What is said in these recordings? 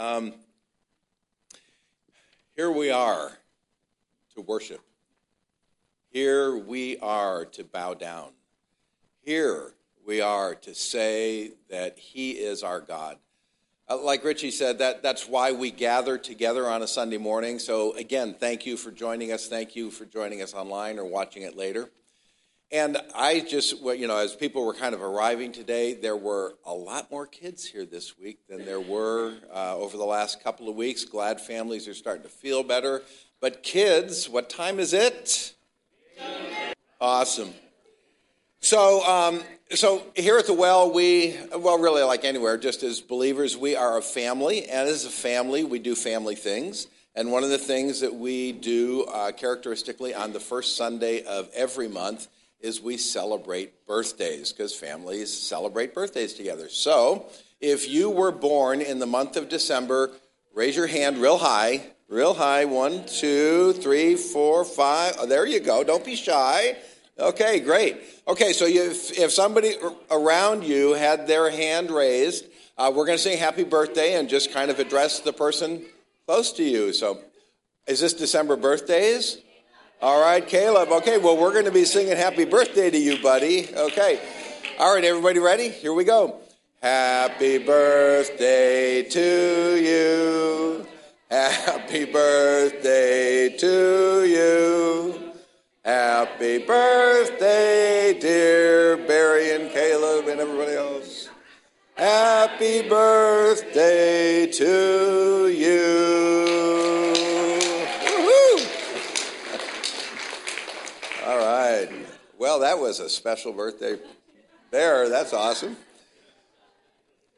Um, here we are to worship. Here we are to bow down. Here we are to say that He is our God. Uh, like Richie said, that, that's why we gather together on a Sunday morning. So, again, thank you for joining us. Thank you for joining us online or watching it later. And I just, you know, as people were kind of arriving today, there were a lot more kids here this week than there were uh, over the last couple of weeks. Glad families are starting to feel better. But kids, what time is it? Awesome. So, um, so here at the well, we, well, really like anywhere, just as believers, we are a family. And as a family, we do family things. And one of the things that we do uh, characteristically on the first Sunday of every month is we celebrate birthdays because families celebrate birthdays together. So if you were born in the month of December, raise your hand real high, real high. One, two, three, four, five. Oh, there you go. Don't be shy. Okay, great. Okay, so you, if, if somebody around you had their hand raised, uh, we're going to sing happy birthday and just kind of address the person close to you. So, is this December birthdays? All right, Caleb. Okay, well, we're going to be singing happy birthday to you, buddy. Okay. All right, everybody ready? Here we go. Happy birthday to you. Happy birthday to you. Happy birthday, dear Barry and Caleb and everybody else. Happy birthday to you. Well, that was a special birthday there. That's awesome.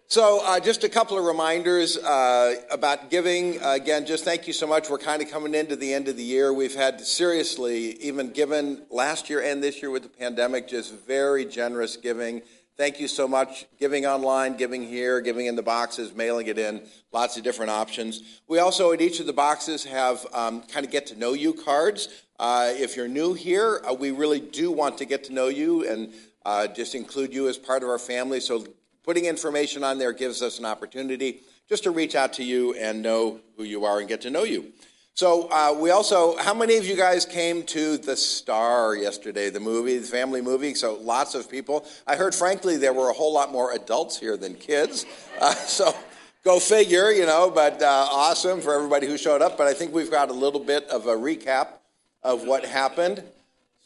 So, uh, just a couple of reminders uh, about giving. Uh, again, just thank you so much. We're kind of coming into the end of the year. We've had, seriously, even given last year and this year with the pandemic, just very generous giving. Thank you so much. Giving online, giving here, giving in the boxes, mailing it in, lots of different options. We also, at each of the boxes, have um, kind of get to know you cards. Uh, if you're new here, uh, we really do want to get to know you and uh, just include you as part of our family. So putting information on there gives us an opportunity just to reach out to you and know who you are and get to know you. So uh, we also, how many of you guys came to the Star yesterday, the movie, the family movie? So lots of people. I heard, frankly, there were a whole lot more adults here than kids. Uh, so go figure, you know. But uh, awesome for everybody who showed up. But I think we've got a little bit of a recap of what happened.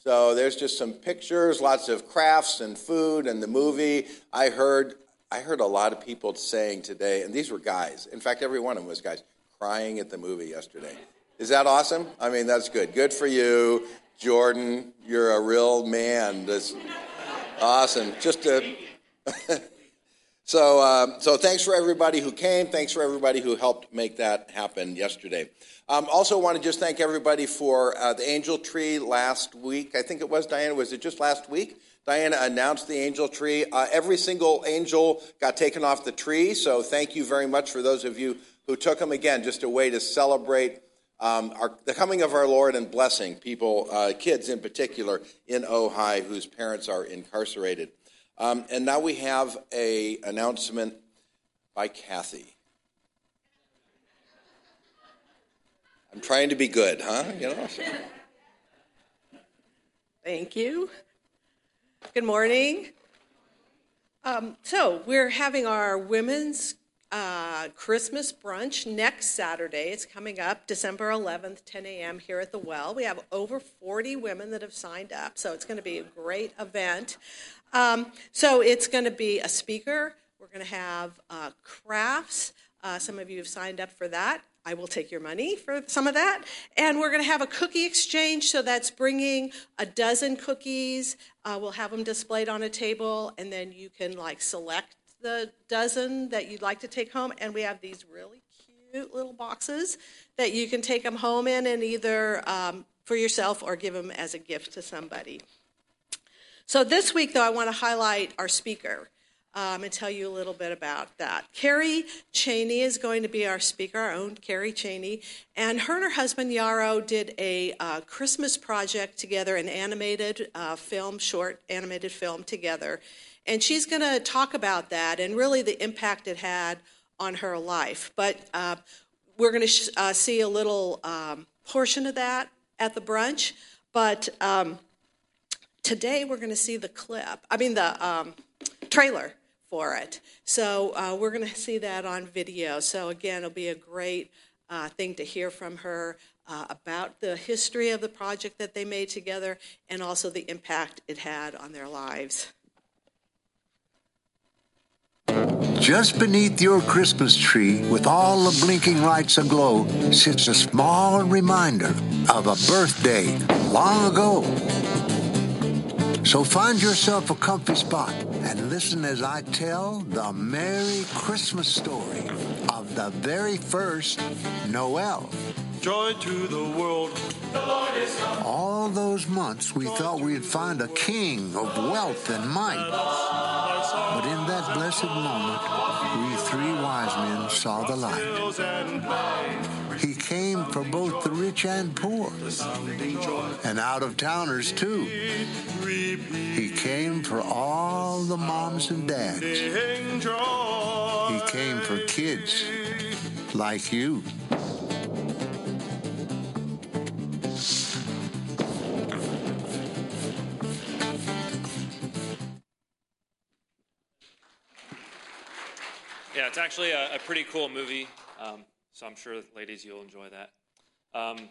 So there's just some pictures, lots of crafts and food and the movie. I heard I heard a lot of people saying today, and these were guys. In fact, every one of them was guys crying at the movie yesterday. Is that awesome? I mean, that's good. Good for you, Jordan. You're a real man. That's awesome. Just to so uh, so thanks for everybody who came. Thanks for everybody who helped make that happen yesterday. Um, also, want to just thank everybody for uh, the angel tree last week. I think it was Diana. Was it just last week? Diana announced the angel tree. Uh, every single angel got taken off the tree. So thank you very much for those of you who took them. Again, just a way to celebrate um, our, the coming of our Lord and blessing people, uh, kids in particular, in Ojai whose parents are incarcerated. Um, and now we have a announcement by Kathy. I'm trying to be good, huh? You know. Thank you. Good morning. Um, so we're having our women's uh, Christmas brunch next Saturday. It's coming up December 11th, 10 a.m. here at the Well. We have over 40 women that have signed up, so it's going to be a great event. Um, so it's going to be a speaker. We're going to have uh, crafts. Uh, some of you have signed up for that. I will take your money for some of that. And we're going to have a cookie exchange. So that's bringing a dozen cookies. Uh, we'll have them displayed on a table, and then you can like select the dozen that you'd like to take home. And we have these really cute little boxes that you can take them home in and either um, for yourself or give them as a gift to somebody. So this week, though, I want to highlight our speaker um, and tell you a little bit about that. Carrie Cheney is going to be our speaker, our own Carrie Cheney. And her and her husband, Yarrow, did a uh, Christmas project together, an animated uh, film, short animated film together. And she's going to talk about that and really the impact it had on her life. But uh, we're going to sh- see a little um, portion of that at the brunch. But um, today we're going to see the clip, I mean, the um, trailer for it. So uh, we're going to see that on video. So again, it'll be a great uh, thing to hear from her uh, about the history of the project that they made together and also the impact it had on their lives. Just beneath your Christmas tree, with all the blinking lights aglow, sits a small reminder of a birthday long ago. So find yourself a comfy spot and listen as I tell the Merry Christmas story of the very first Noel. Joy to the world. The Lord is come. All those months we thought we'd find a king of wealth and might. But in that blessed moment, we three wise men saw the light. He came for both the rich and poor, and out of towners too. He came for all the moms and dads. He came for kids like you. Yeah, it's actually a, a pretty cool movie, um, so I'm sure, ladies, you'll enjoy that. Um,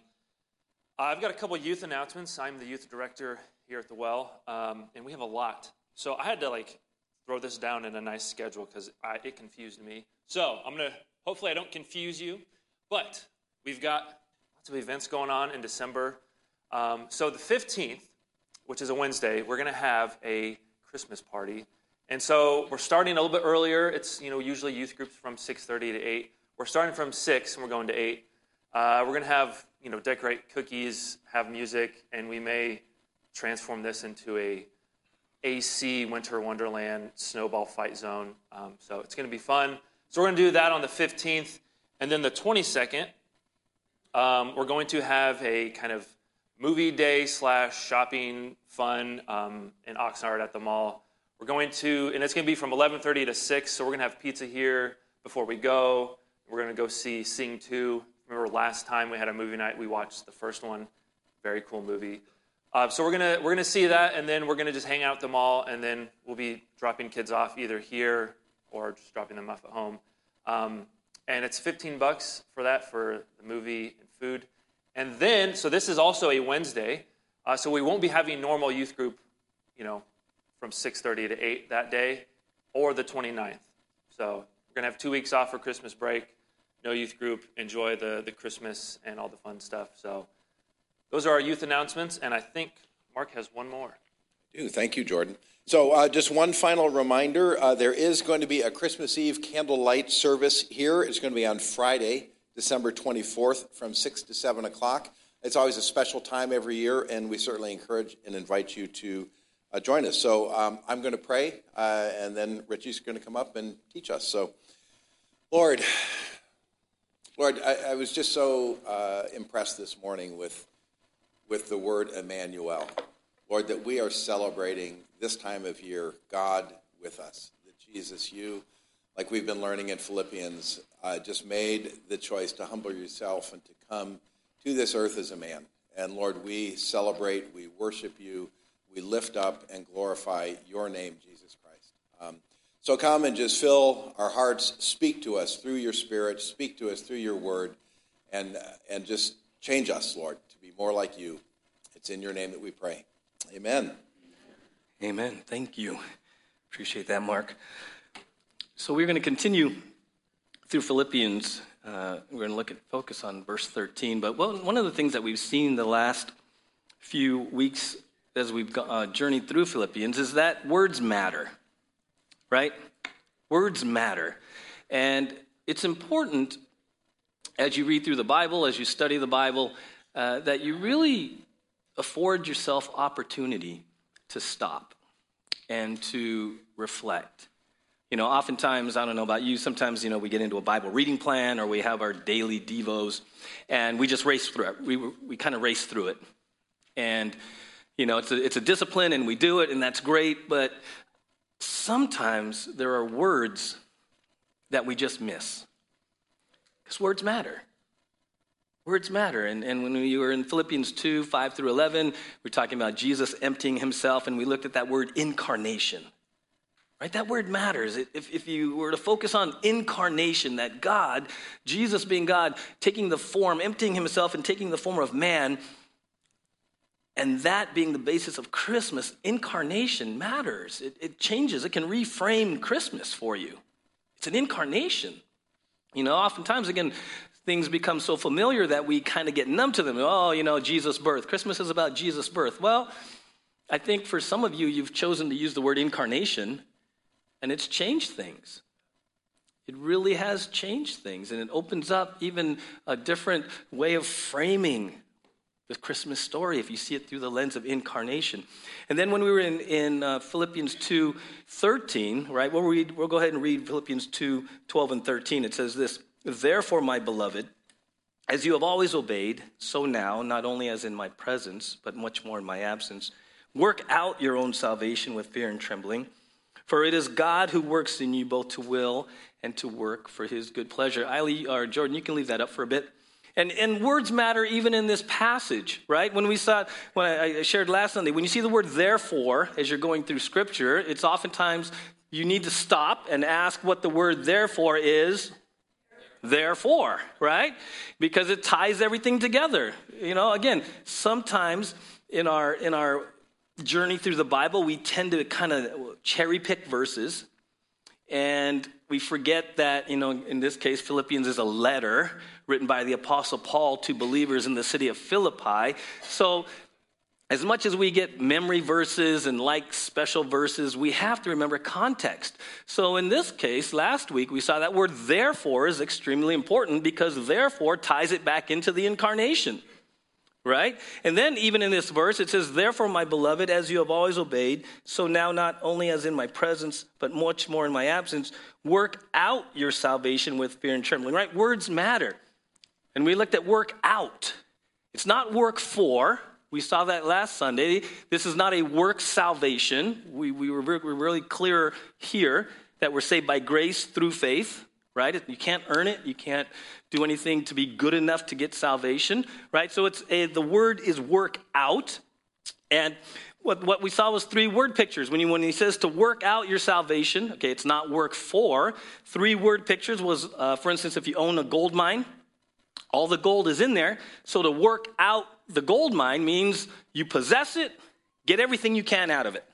I've got a couple youth announcements. I'm the youth director here at the Well, um, and we have a lot. So I had to like throw this down in a nice schedule because it confused me. So I'm gonna. Hopefully, I don't confuse you, but we've got lots of events going on in December. Um, so the 15th, which is a Wednesday, we're gonna have a Christmas party and so we're starting a little bit earlier. It's you know usually youth groups from 6:30 to 8. We're starting from 6 and we're going to 8. Uh, we're going to have you know decorate cookies, have music, and we may transform this into a AC Winter Wonderland snowball fight zone. Um, so it's going to be fun. So we're going to do that on the 15th, and then the 22nd, um, we're going to have a kind of movie day slash shopping fun um, in Oxnard at the mall. We're going to, and it's going to be from 11:30 to 6. So we're going to have pizza here before we go. We're going to go see Sing 2. Remember last time we had a movie night, we watched the first one. Very cool movie. Uh, so we're gonna we're gonna see that, and then we're gonna just hang out at the mall, and then we'll be dropping kids off either here or just dropping them off at home. Um, and it's 15 bucks for that for the movie and food. And then, so this is also a Wednesday, uh, so we won't be having normal youth group, you know, from 6.30 to 8 that day or the 29th. So we're going to have two weeks off for Christmas break. No youth group. Enjoy the, the Christmas and all the fun stuff. So those are our youth announcements, and I think Mark has one more. do. Thank you, Jordan. So, uh, just one final reminder uh, there is going to be a Christmas Eve candlelight service here. It's going to be on Friday, December 24th, from 6 to 7 o'clock. It's always a special time every year, and we certainly encourage and invite you to uh, join us. So um, I'm going to pray, uh, and then Richie's going to come up and teach us. So, Lord, Lord, I, I was just so uh, impressed this morning with with the word Emmanuel, Lord, that we are celebrating this time of year God with us. That Jesus, you, like we've been learning in Philippians, uh, just made the choice to humble yourself and to come to this earth as a man. And Lord, we celebrate, we worship you we lift up and glorify your name, Jesus Christ. Um, so come and just fill our hearts, speak to us through your Spirit, speak to us through your word, and, uh, and just change us, Lord, to be more like you. It's in your name that we pray. Amen. Amen. Thank you. Appreciate that, Mark. So we're going to continue through Philippians. Uh, we're going to look at focus on verse 13. But one of the things that we've seen the last few weeks as we've uh, journeyed through Philippians is that words matter, right? Words matter. And it's important as you read through the Bible, as you study the Bible, uh, that you really afford yourself opportunity to stop and to reflect. You know, oftentimes, I don't know about you, sometimes, you know, we get into a Bible reading plan or we have our daily devos and we just race through it. We, we kind of race through it. And you know, it's a, it's a discipline and we do it and that's great, but sometimes there are words that we just miss. Because words matter. Words matter. And, and when we were in Philippians 2 5 through 11, we're talking about Jesus emptying himself, and we looked at that word incarnation. Right? That word matters. If, if you were to focus on incarnation, that God, Jesus being God, taking the form, emptying himself and taking the form of man, and that being the basis of Christmas, incarnation matters. It, it changes, it can reframe Christmas for you. It's an incarnation. You know, oftentimes, again, things become so familiar that we kind of get numb to them. Oh, you know, Jesus' birth. Christmas is about Jesus' birth. Well, I think for some of you, you've chosen to use the word incarnation, and it's changed things. It really has changed things, and it opens up even a different way of framing the Christmas story if you see it through the lens of incarnation. And then when we were in, in uh, Philippians 2 13, right, we'll, read, we'll go ahead and read Philippians 2 12 and 13. It says this Therefore, my beloved, as you have always obeyed, so now, not only as in my presence, but much more in my absence, work out your own salvation with fear and trembling. For it is God who works in you both to will and to work for his good pleasure. Eileen, or Jordan, you can leave that up for a bit. And, and words matter even in this passage, right? When we saw, when I, I shared last Sunday, when you see the word therefore as you're going through scripture, it's oftentimes you need to stop and ask what the word therefore is therefore, right? Because it ties everything together. You know, again, sometimes in our in our journey through the Bible, we tend to kind of cherry pick verses and we forget that, you know, in this case, Philippians is a letter written by the Apostle Paul to believers in the city of Philippi. So, as much as we get memory verses and like special verses, we have to remember context. So, in this case, last week we saw that word therefore is extremely important because therefore ties it back into the incarnation right? And then, even in this verse, it says, Therefore, my beloved, as you have always obeyed, so now not only as in my presence, but much more in my absence, work out your salvation with fear and trembling, right? Words matter. And we looked at work out. It's not work for. We saw that last Sunday. This is not a work salvation. We, we were really clear here that we're saved by grace through faith right? You can't earn it. You can't do anything to be good enough to get salvation, right? So it's a, the word is work out. And what, what we saw was three word pictures. When he, when he says to work out your salvation, okay, it's not work for. Three word pictures was, uh, for instance, if you own a gold mine, all the gold is in there. So to work out the gold mine means you possess it, get everything you can out of it.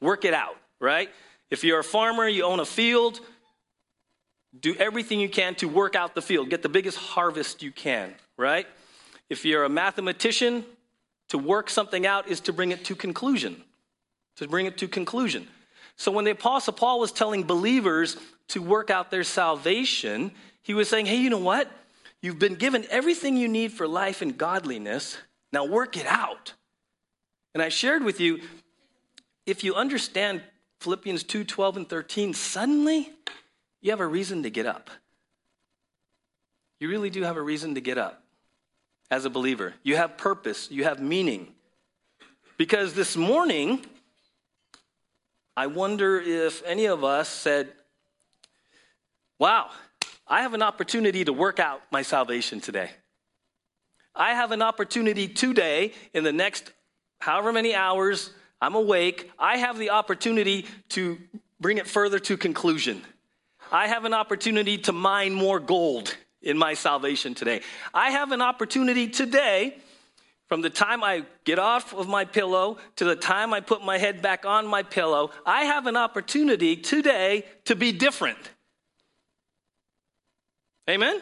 Work it out, right? If you're a farmer, you own a field, do everything you can to work out the field, get the biggest harvest you can, right? If you're a mathematician, to work something out is to bring it to conclusion. To bring it to conclusion. So when the Apostle Paul was telling believers to work out their salvation, he was saying, hey, you know what? You've been given everything you need for life and godliness. Now work it out. And I shared with you, if you understand Philippians 2 12 and 13, suddenly you have a reason to get up. You really do have a reason to get up as a believer. You have purpose, you have meaning. Because this morning, I wonder if any of us said, Wow, I have an opportunity to work out my salvation today. I have an opportunity today, in the next however many hours I'm awake, I have the opportunity to bring it further to conclusion. I have an opportunity to mine more gold in my salvation today. I have an opportunity today, from the time I get off of my pillow to the time I put my head back on my pillow, I have an opportunity today to be different. Amen?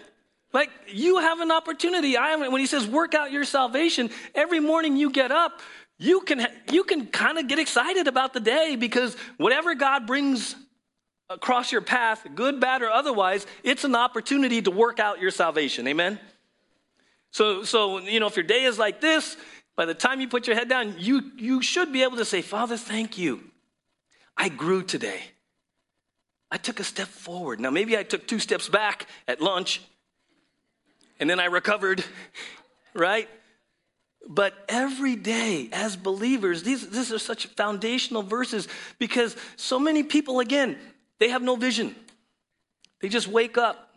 Like you have an opportunity. I when he says work out your salvation, every morning you get up, you can you can kind of get excited about the day because whatever God brings across your path, good, bad, or otherwise, it's an opportunity to work out your salvation. Amen? So, so you know, if your day is like this, by the time you put your head down, you, you should be able to say, Father, thank you. I grew today. I took a step forward. Now, maybe I took two steps back at lunch, and then I recovered, right? But every day, as believers, these, these are such foundational verses because so many people, again, they have no vision. They just wake up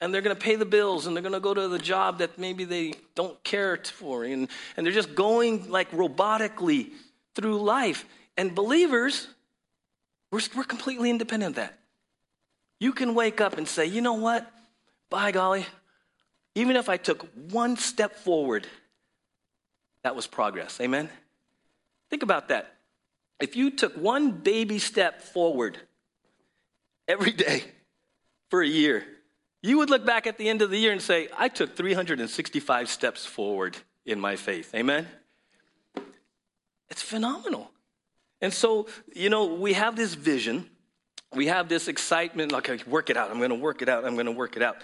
and they're going to pay the bills and they're going to go to the job that maybe they don't care for. And, and they're just going like robotically through life. And believers, we're, we're completely independent of that. You can wake up and say, you know what? By golly, even if I took one step forward, that was progress. Amen? Think about that. If you took one baby step forward every day for a year, you would look back at the end of the year and say, I took 365 steps forward in my faith. Amen? It's phenomenal. And so, you know, we have this vision, we have this excitement, like, okay, work it out, I'm gonna work it out, I'm gonna work it out.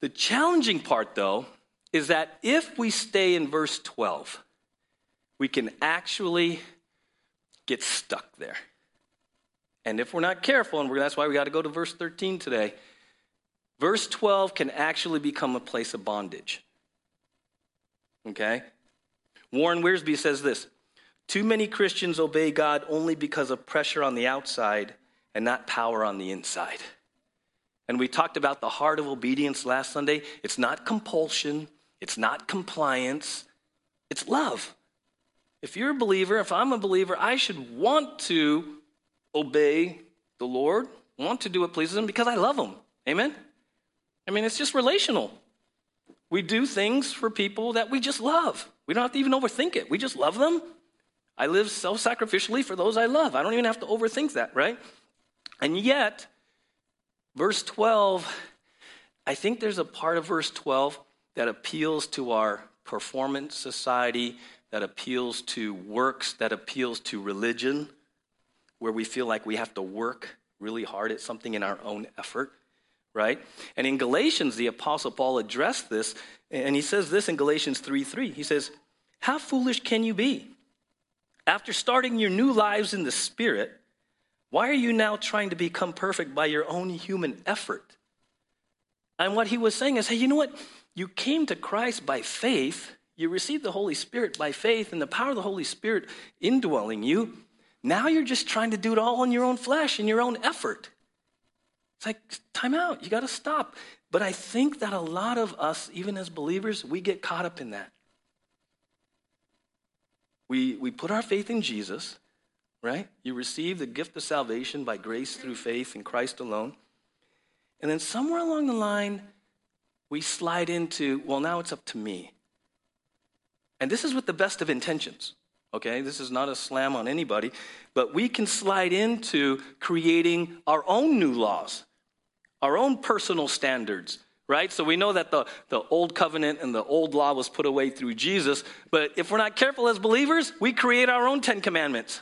The challenging part, though, is that if we stay in verse 12, we can actually get stuck there. And if we're not careful, and that's why we got to go to verse 13 today, verse 12 can actually become a place of bondage. Okay? Warren Wiersbe says this Too many Christians obey God only because of pressure on the outside and not power on the inside. And we talked about the heart of obedience last Sunday. It's not compulsion, it's not compliance, it's love. If you're a believer, if I'm a believer, I should want to obey the Lord, want to do what pleases Him because I love Him. Amen? I mean, it's just relational. We do things for people that we just love. We don't have to even overthink it. We just love them. I live self sacrificially for those I love. I don't even have to overthink that, right? And yet, verse 12, I think there's a part of verse 12 that appeals to our performance society, that appeals to works, that appeals to religion, where we feel like we have to work really hard at something in our own effort, right? And in Galatians, the Apostle Paul addressed this, and he says this in Galatians 3 3. He says, How foolish can you be? After starting your new lives in the Spirit, why are you now trying to become perfect by your own human effort? And what he was saying is, hey, you know what? You came to Christ by faith. You received the Holy Spirit by faith and the power of the Holy Spirit indwelling you. Now you're just trying to do it all in your own flesh, in your own effort. It's like, time out. You got to stop. But I think that a lot of us, even as believers, we get caught up in that. We, we put our faith in Jesus, right? You receive the gift of salvation by grace through faith in Christ alone. And then somewhere along the line, we slide into, well, now it's up to me. And this is with the best of intentions, okay? This is not a slam on anybody, but we can slide into creating our own new laws, our own personal standards, right? So we know that the, the old covenant and the old law was put away through Jesus, but if we're not careful as believers, we create our own Ten Commandments.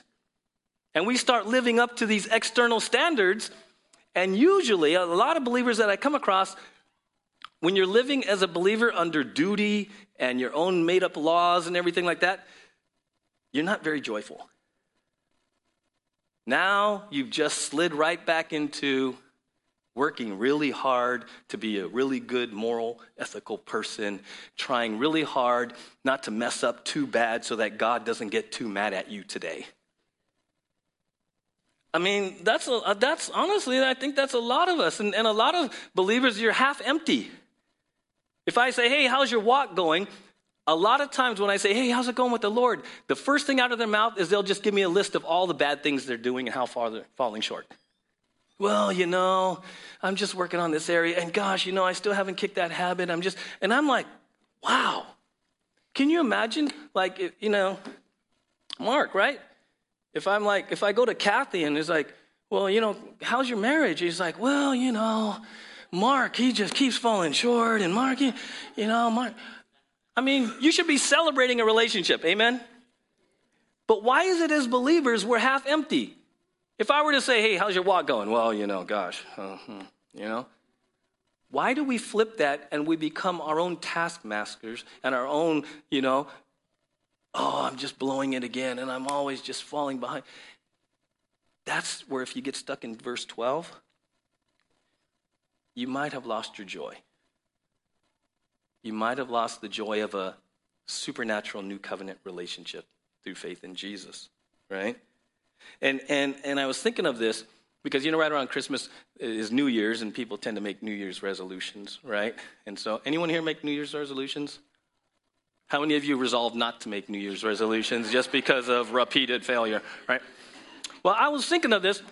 And we start living up to these external standards. And usually, a lot of believers that I come across, when you're living as a believer under duty and your own made up laws and everything like that, you're not very joyful. Now you've just slid right back into working really hard to be a really good, moral, ethical person, trying really hard not to mess up too bad so that God doesn't get too mad at you today. I mean, that's, a, uh, that's honestly, I think that's a lot of us. And, and a lot of believers, you're half empty. If I say, hey, how's your walk going? A lot of times when I say, hey, how's it going with the Lord? The first thing out of their mouth is they'll just give me a list of all the bad things they're doing and how far they're falling short. Well, you know, I'm just working on this area, and gosh, you know, I still haven't kicked that habit. I'm just, and I'm like, wow. Can you imagine, like, you know, Mark, right? If I'm like, if I go to Kathy and it's like, well, you know, how's your marriage? He's like, well, you know, Mark, he just keeps falling short, and Mark, you, know, Mark. I mean, you should be celebrating a relationship, amen? But why is it as believers we're half empty? If I were to say, hey, how's your walk going? Well, you know, gosh, uh, you know. Why do we flip that and we become our own taskmasters and our own, you know, oh, I'm just blowing it again and I'm always just falling behind. That's where, if you get stuck in verse 12, you might have lost your joy. You might have lost the joy of a supernatural new covenant relationship through faith in Jesus, right? And, and, and I was thinking of this. Because you know, right around Christmas is New Year's, and people tend to make New Year's resolutions, right? And so, anyone here make New Year's resolutions? How many of you resolved not to make New Year's resolutions just because of repeated failure, right? Well, I was thinking of this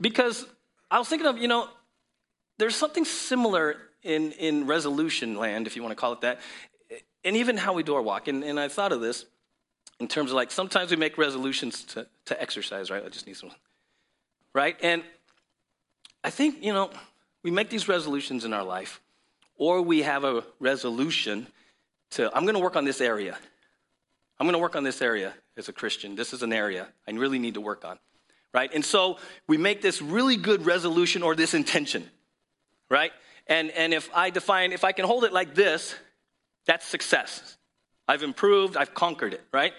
because I was thinking of, you know, there's something similar in, in resolution land, if you want to call it that, and even how we do our walk. And, and I thought of this in terms of like sometimes we make resolutions to, to exercise, right? I just need some, right? And I think, you know, we make these resolutions in our life, or we have a resolution to, I'm going to work on this area. I'm going to work on this area as a Christian. This is an area I really need to work on, right? And so we make this really good resolution or this intention, right? And, and if I define, if I can hold it like this, that's success. I've improved, I've conquered it, right?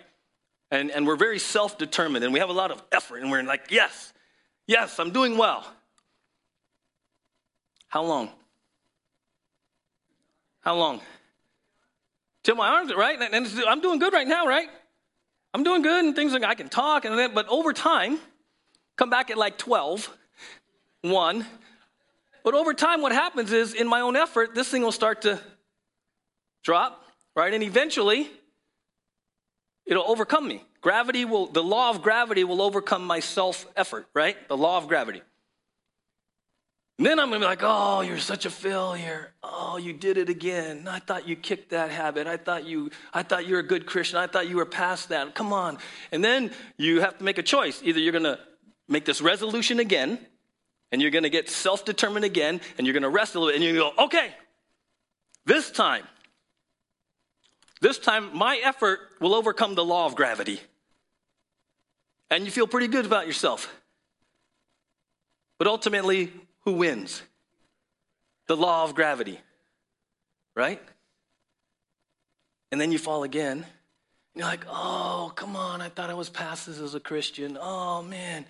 And, and we're very self determined and we have a lot of effort and we're like, yes, yes, I'm doing well. How long? How long? Till my arms, right? And I'm doing good right now, right? I'm doing good and things like I can talk and then, but over time, come back at like 12, 1. But over time, what happens is in my own effort, this thing will start to drop, right? And eventually, it'll overcome me. Gravity will, the law of gravity will overcome my self effort, right? The law of gravity. And then I'm gonna be like, oh, you're such a failure. Oh, you did it again. I thought you kicked that habit. I thought you, I thought you were a good Christian. I thought you were past that. Come on. And then you have to make a choice. Either you're gonna make this resolution again, and you're gonna get self-determined again, and you're gonna rest a little bit, and you're gonna go, okay, this time, this time my effort will overcome the law of gravity. And you feel pretty good about yourself. But ultimately, who wins? The law of gravity, right? And then you fall again. You're like, oh, come on, I thought I was past this as a Christian. Oh, man.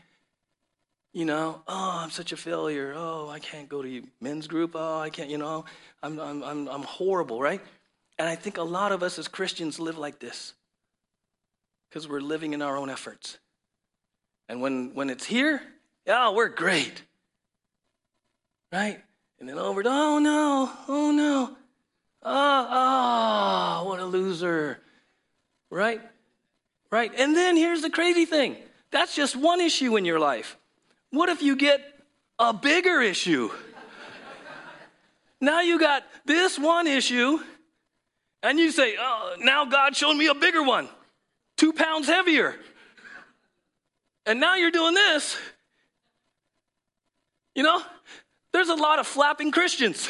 You know, oh, I'm such a failure. Oh, I can't go to men's group. Oh, I can't, you know, I'm, I'm, I'm, I'm horrible, right? And I think a lot of us as Christians live like this because we're living in our own efforts. And when, when it's here, yeah, we're great right? And then over oh no, oh no, oh, oh, what a loser, right? Right? And then here's the crazy thing that's just one issue in your life. What if you get a bigger issue? now you got this one issue, and you say, oh, now God showed me a bigger one, two pounds heavier. And now you're doing this. You know, there's a lot of flapping Christians.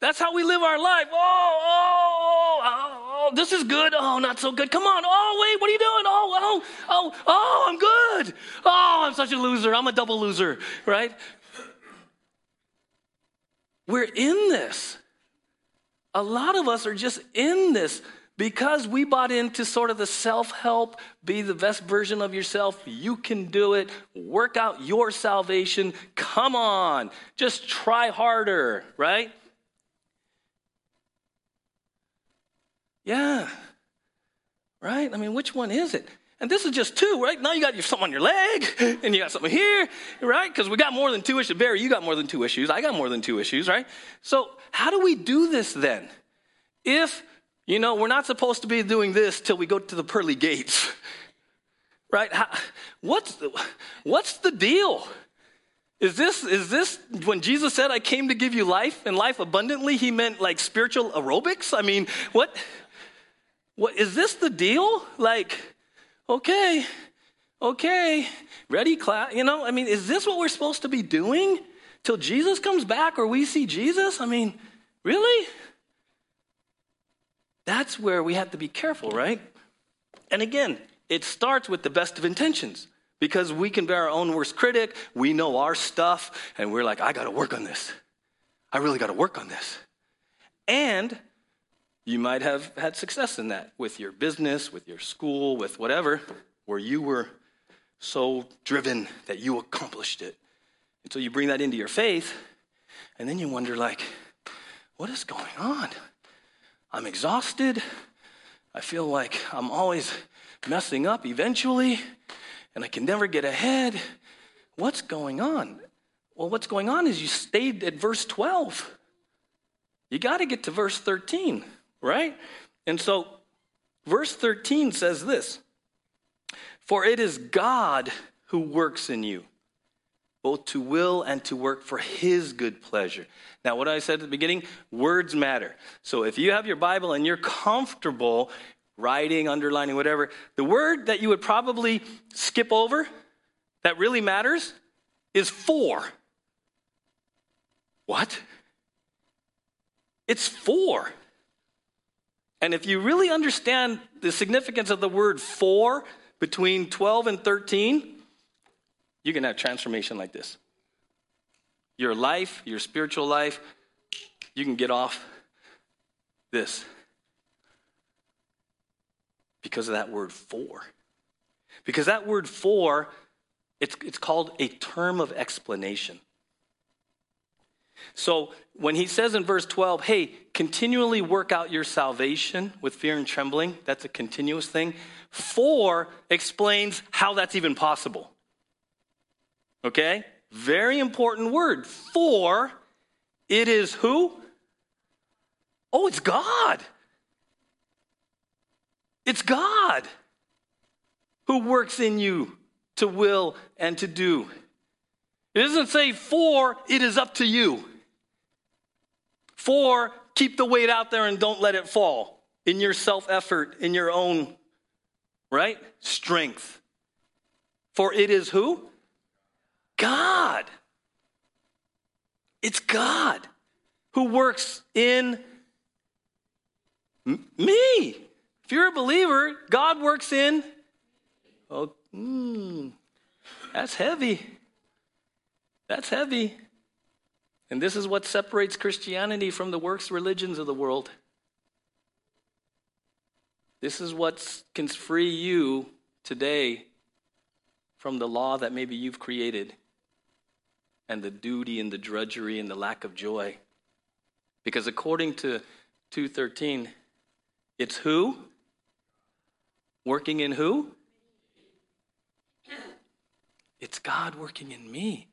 That's how we live our life. Oh, oh, oh, oh, oh, this is good. Oh, not so good. Come on. Oh, wait, what are you doing? Oh, oh, oh, oh, I'm good. Oh, I'm such a loser. I'm a double loser, right? We're in this. A lot of us are just in this because we bought into sort of the self help, be the best version of yourself, you can do it, work out your salvation. Come on, just try harder, right? Yeah, right? I mean, which one is it? And this is just two, right? Now you got something on your leg, and you got something here, right? Because we got more than two issues. Barry, you got more than two issues. I got more than two issues, right? So, how do we do this then? If you know, we're not supposed to be doing this till we go to the pearly gates. right? How, what's, the, what's the deal? Is this, is this when Jesus said, I came to give you life and life abundantly, he meant like spiritual aerobics? I mean, what, what is this the deal? Like, okay, okay, ready, class? You know, I mean, is this what we're supposed to be doing till Jesus comes back or we see Jesus? I mean, really? That's where we have to be careful, right? And again, it starts with the best of intentions because we can be our own worst critic. We know our stuff, and we're like, I got to work on this. I really got to work on this. And you might have had success in that with your business, with your school, with whatever, where you were so driven that you accomplished it. And so you bring that into your faith, and then you wonder, like, what is going on? I'm exhausted. I feel like I'm always messing up eventually. and I can never get ahead. What's going on? Well, what's going on is you stayed at verse 12. You got to get to verse 13, right? And so, verse 13 says this For it is God who works in you, both to will and to work for his good pleasure. Now, what I said at the beginning, words matter. So, if you have your Bible and you're comfortable writing, underlining, whatever, the word that you would probably skip over that really matters is for. What? It's for. And if you really understand the significance of the word for between 12 and 13, you can have transformation like this. Your life, your spiritual life, you can get off this because of that word for. Because that word for, it's, it's called a term of explanation. So when he says in verse 12, hey, continually work out your salvation with fear and trembling, that's a continuous thing. For explains how that's even possible. Okay? Very important word. For it is who? Oh, it's God. It's God who works in you to will and to do. It doesn't say, for it is up to you. For keep the weight out there and don't let it fall in your self effort, in your own, right? Strength. For it is who? God. It's God who works in me. If you're a believer, God works in. Oh, mm, that's heavy. That's heavy. And this is what separates Christianity from the works religions of the world. This is what can free you today from the law that maybe you've created and the duty and the drudgery and the lack of joy. Because according to 213, it's who? Working in who? It's God working in me.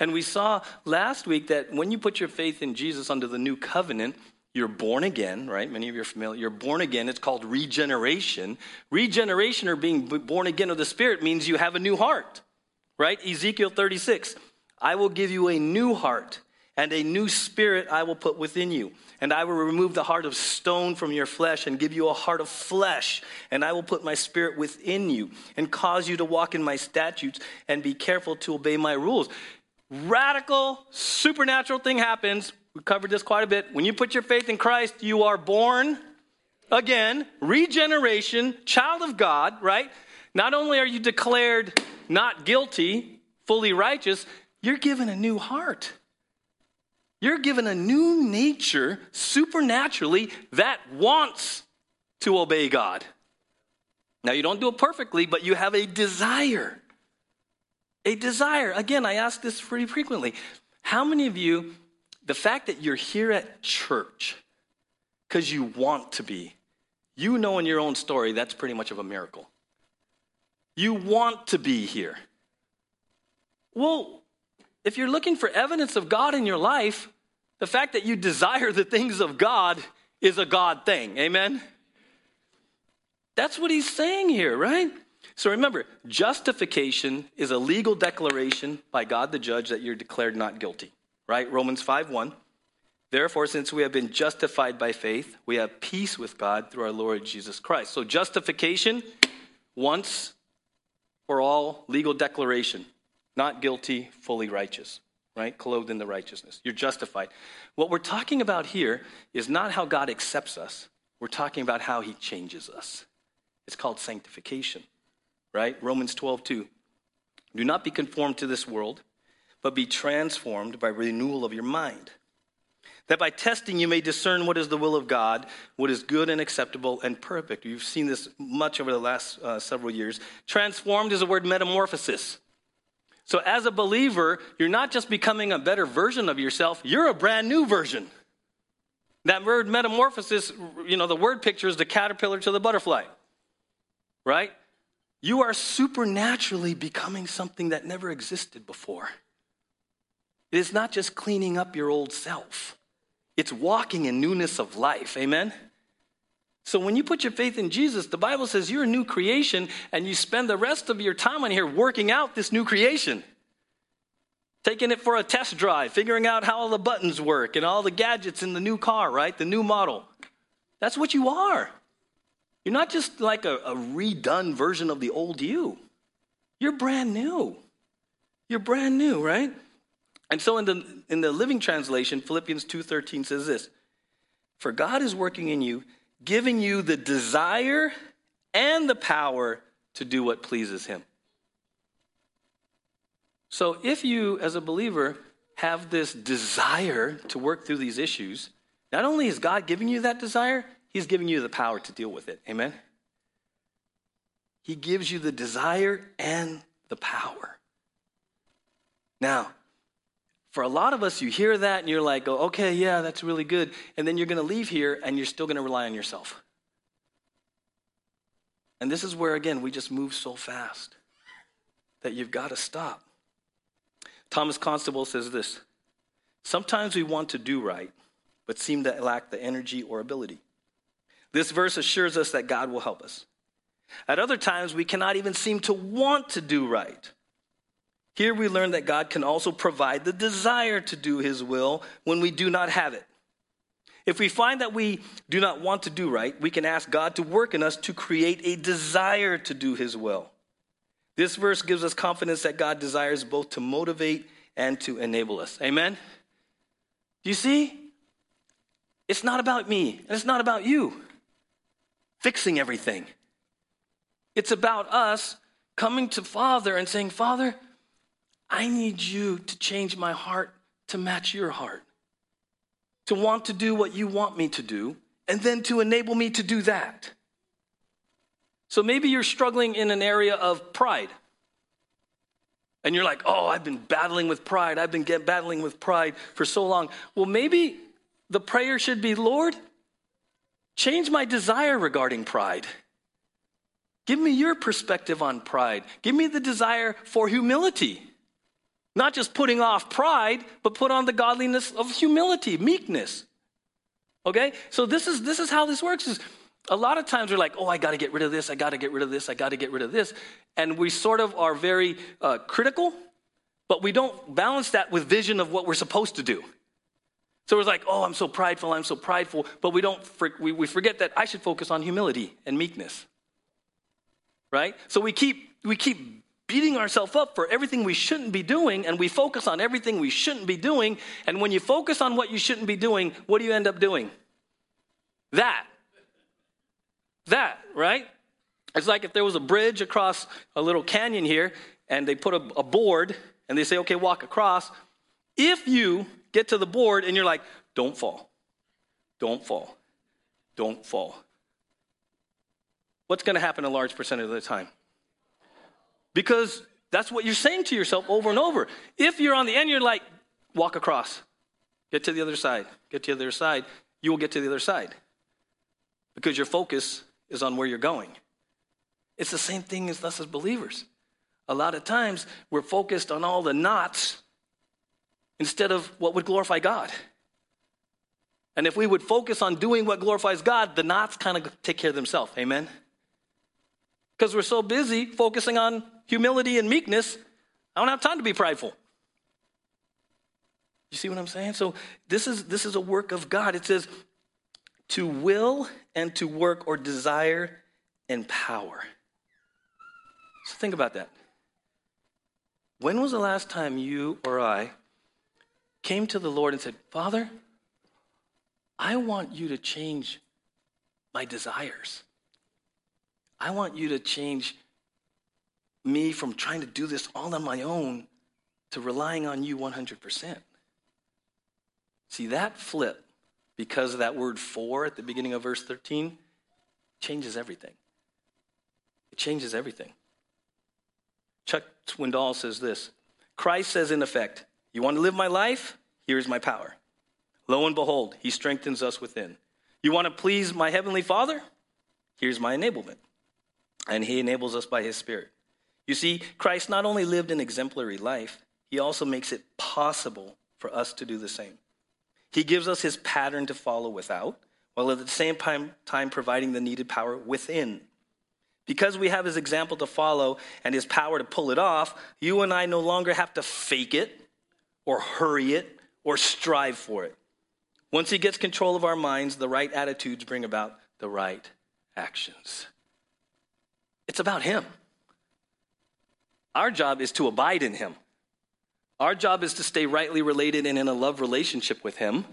And we saw last week that when you put your faith in Jesus under the new covenant, you're born again, right? Many of you are familiar. You're born again. It's called regeneration. Regeneration or being born again of the Spirit means you have a new heart, right? Ezekiel 36 I will give you a new heart, and a new spirit I will put within you. And I will remove the heart of stone from your flesh and give you a heart of flesh. And I will put my spirit within you and cause you to walk in my statutes and be careful to obey my rules radical supernatural thing happens. We covered this quite a bit. When you put your faith in Christ, you are born again, regeneration, child of God, right? Not only are you declared not guilty, fully righteous, you're given a new heart. You're given a new nature supernaturally that wants to obey God. Now, you don't do it perfectly, but you have a desire a desire. Again, I ask this pretty frequently. How many of you, the fact that you're here at church because you want to be, you know in your own story that's pretty much of a miracle. You want to be here. Well, if you're looking for evidence of God in your life, the fact that you desire the things of God is a God thing. Amen? That's what he's saying here, right? So remember, justification is a legal declaration by God the judge that you're declared not guilty, right? Romans 5 1. Therefore, since we have been justified by faith, we have peace with God through our Lord Jesus Christ. So, justification, once for all, legal declaration, not guilty, fully righteous, right? Clothed in the righteousness. You're justified. What we're talking about here is not how God accepts us, we're talking about how he changes us. It's called sanctification right? Romans 12, 2. Do not be conformed to this world, but be transformed by renewal of your mind. That by testing you may discern what is the will of God, what is good and acceptable and perfect. You've seen this much over the last uh, several years. Transformed is the word metamorphosis. So, as a believer, you're not just becoming a better version of yourself, you're a brand new version. That word metamorphosis, you know, the word picture is the caterpillar to the butterfly, right? You are supernaturally becoming something that never existed before. It is not just cleaning up your old self, it's walking in newness of life. Amen? So when you put your faith in Jesus, the Bible says you're a new creation and you spend the rest of your time on here working out this new creation. Taking it for a test drive, figuring out how all the buttons work and all the gadgets in the new car, right? The new model. That's what you are. You're not just like a, a redone version of the old you. You're brand new. You're brand new, right? And so in the in the Living Translation, Philippians 2:13 says this: For God is working in you giving you the desire and the power to do what pleases Him. So, if you, as a believer, have this desire to work through these issues, not only is God giving you that desire, He's giving you the power to deal with it. Amen? He gives you the desire and the power. Now, for a lot of us, you hear that and you're like, oh, okay, yeah, that's really good. And then you're going to leave here and you're still going to rely on yourself. And this is where, again, we just move so fast that you've got to stop. Thomas Constable says this Sometimes we want to do right, but seem to lack the energy or ability. This verse assures us that God will help us. At other times, we cannot even seem to want to do right. Here we learn that God can also provide the desire to do his will when we do not have it. If we find that we do not want to do right, we can ask God to work in us to create a desire to do his will. This verse gives us confidence that God desires both to motivate and to enable us. Amen? You see? It's not about me, and it's not about you fixing everything. It's about us coming to Father and saying, Father, I need you to change my heart to match your heart, to want to do what you want me to do, and then to enable me to do that. So maybe you're struggling in an area of pride. And you're like, oh, I've been battling with pride. I've been battling with pride for so long. Well, maybe the prayer should be Lord, change my desire regarding pride. Give me your perspective on pride. Give me the desire for humility. Not just putting off pride, but put on the godliness of humility, meekness. Okay? So this is this is how this works is a lot of times we're like, oh, I got to get rid of this, I got to get rid of this, I got to get rid of this. And we sort of are very uh, critical, but we don't balance that with vision of what we're supposed to do. So we're like, oh, I'm so prideful, I'm so prideful, but we don't, we, we forget that I should focus on humility and meekness. Right? So we keep, we keep beating ourselves up for everything we shouldn't be doing, and we focus on everything we shouldn't be doing. And when you focus on what you shouldn't be doing, what do you end up doing? That. That, right? It's like if there was a bridge across a little canyon here, and they put a, a board, and they say, okay, walk across. If you get to the board and you're like, don't fall, don't fall, don't fall, what's going to happen a large percentage of the time? Because that's what you're saying to yourself over and over. If you're on the end, you're like, walk across, get to the other side, get to the other side, you will get to the other side. Because your focus is on where you're going. It's the same thing as us as believers. A lot of times we're focused on all the knots instead of what would glorify God. And if we would focus on doing what glorifies God, the knots kind of take care of themselves. Amen? Because we're so busy focusing on humility and meekness, I don't have time to be prideful. You see what I'm saying? So this is this is a work of God. It says to will and to work or desire and power. So think about that. When was the last time you or I came to the Lord and said, Father, I want you to change my desires. I want you to change me from trying to do this all on my own to relying on you 100%. See, that flip, because of that word for at the beginning of verse 13, changes everything. It changes everything. Chuck Swindoll says this Christ says, in effect, You want to live my life? Here's my power. Lo and behold, he strengthens us within. You want to please my heavenly Father? Here's my enablement. and he enables us by his Spirit. You see, Christ not only lived an exemplary life, he also makes it possible for us to do the same. He gives us his pattern to follow without, while at the same time, time providing the needed power within. Because we have his example to follow and his power to pull it off, you and I no longer have to fake it or hurry it or strive for it. Once he gets control of our minds, the right attitudes bring about the right actions. It's about him. Our job is to abide in him. Our job is to stay rightly related and in a love relationship with him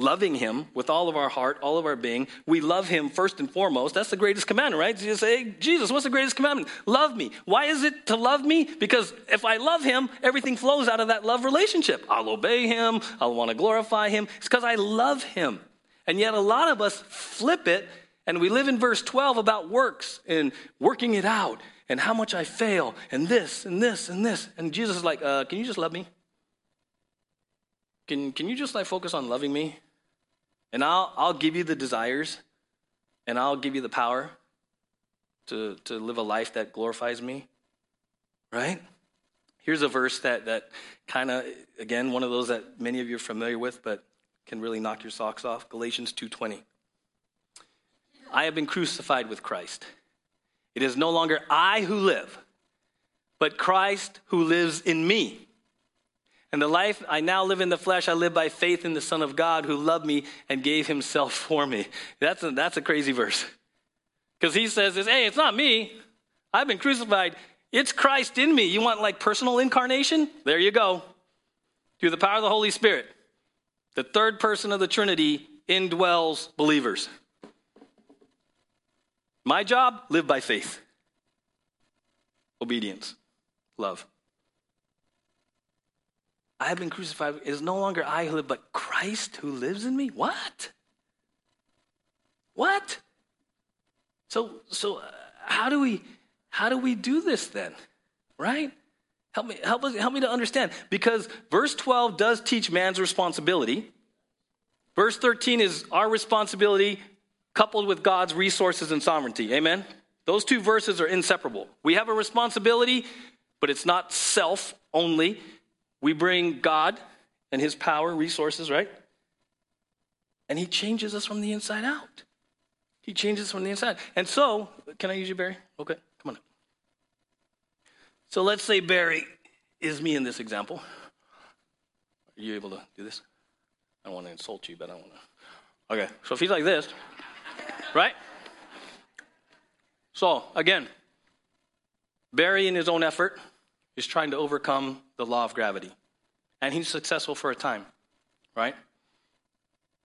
loving him with all of our heart, all of our being. We love him first and foremost. That's the greatest commandment, right? You say, Jesus, what's the greatest commandment? Love me. Why is it to love me? Because if I love him, everything flows out of that love relationship. I'll obey him. I'll want to glorify him. It's because I love him. And yet a lot of us flip it and we live in verse 12 about works and working it out and how much I fail and this and this and this. And Jesus is like, uh, can you just love me? Can, can you just like focus on loving me? And I'll, I'll give you the desires and I'll give you the power to, to live a life that glorifies me. Right? Here's a verse that, that kind of, again, one of those that many of you are familiar with, but can really knock your socks off. Galatians 2.20. I have been crucified with Christ. It is no longer I who live, but Christ who lives in me. And the life I now live in the flesh, I live by faith in the Son of God who loved me and gave himself for me. That's a, that's a crazy verse. Because he says this, hey, it's not me. I've been crucified. It's Christ in me. You want like personal incarnation? There you go. Through the power of the Holy Spirit. The third person of the Trinity indwells believers. My job, live by faith. Obedience. Love. I have been crucified. It is no longer I who live, but Christ who lives in me. What? What? So, so uh, how do we, how do we do this then? Right? Help me, help, us, help me to understand. Because verse 12 does teach man's responsibility. Verse 13 is our responsibility coupled with God's resources and sovereignty. Amen? Those two verses are inseparable. We have a responsibility, but it's not self only. We bring God and his power, resources, right? And he changes us from the inside out. He changes us from the inside. And so, can I use you, Barry? Okay, come on up. So let's say Barry is me in this example. Are you able to do this? I don't want to insult you, but I don't want to. Okay, so if he's like this, right? So, again, Barry, in his own effort, is trying to overcome the law of gravity. And he's successful for a time, right?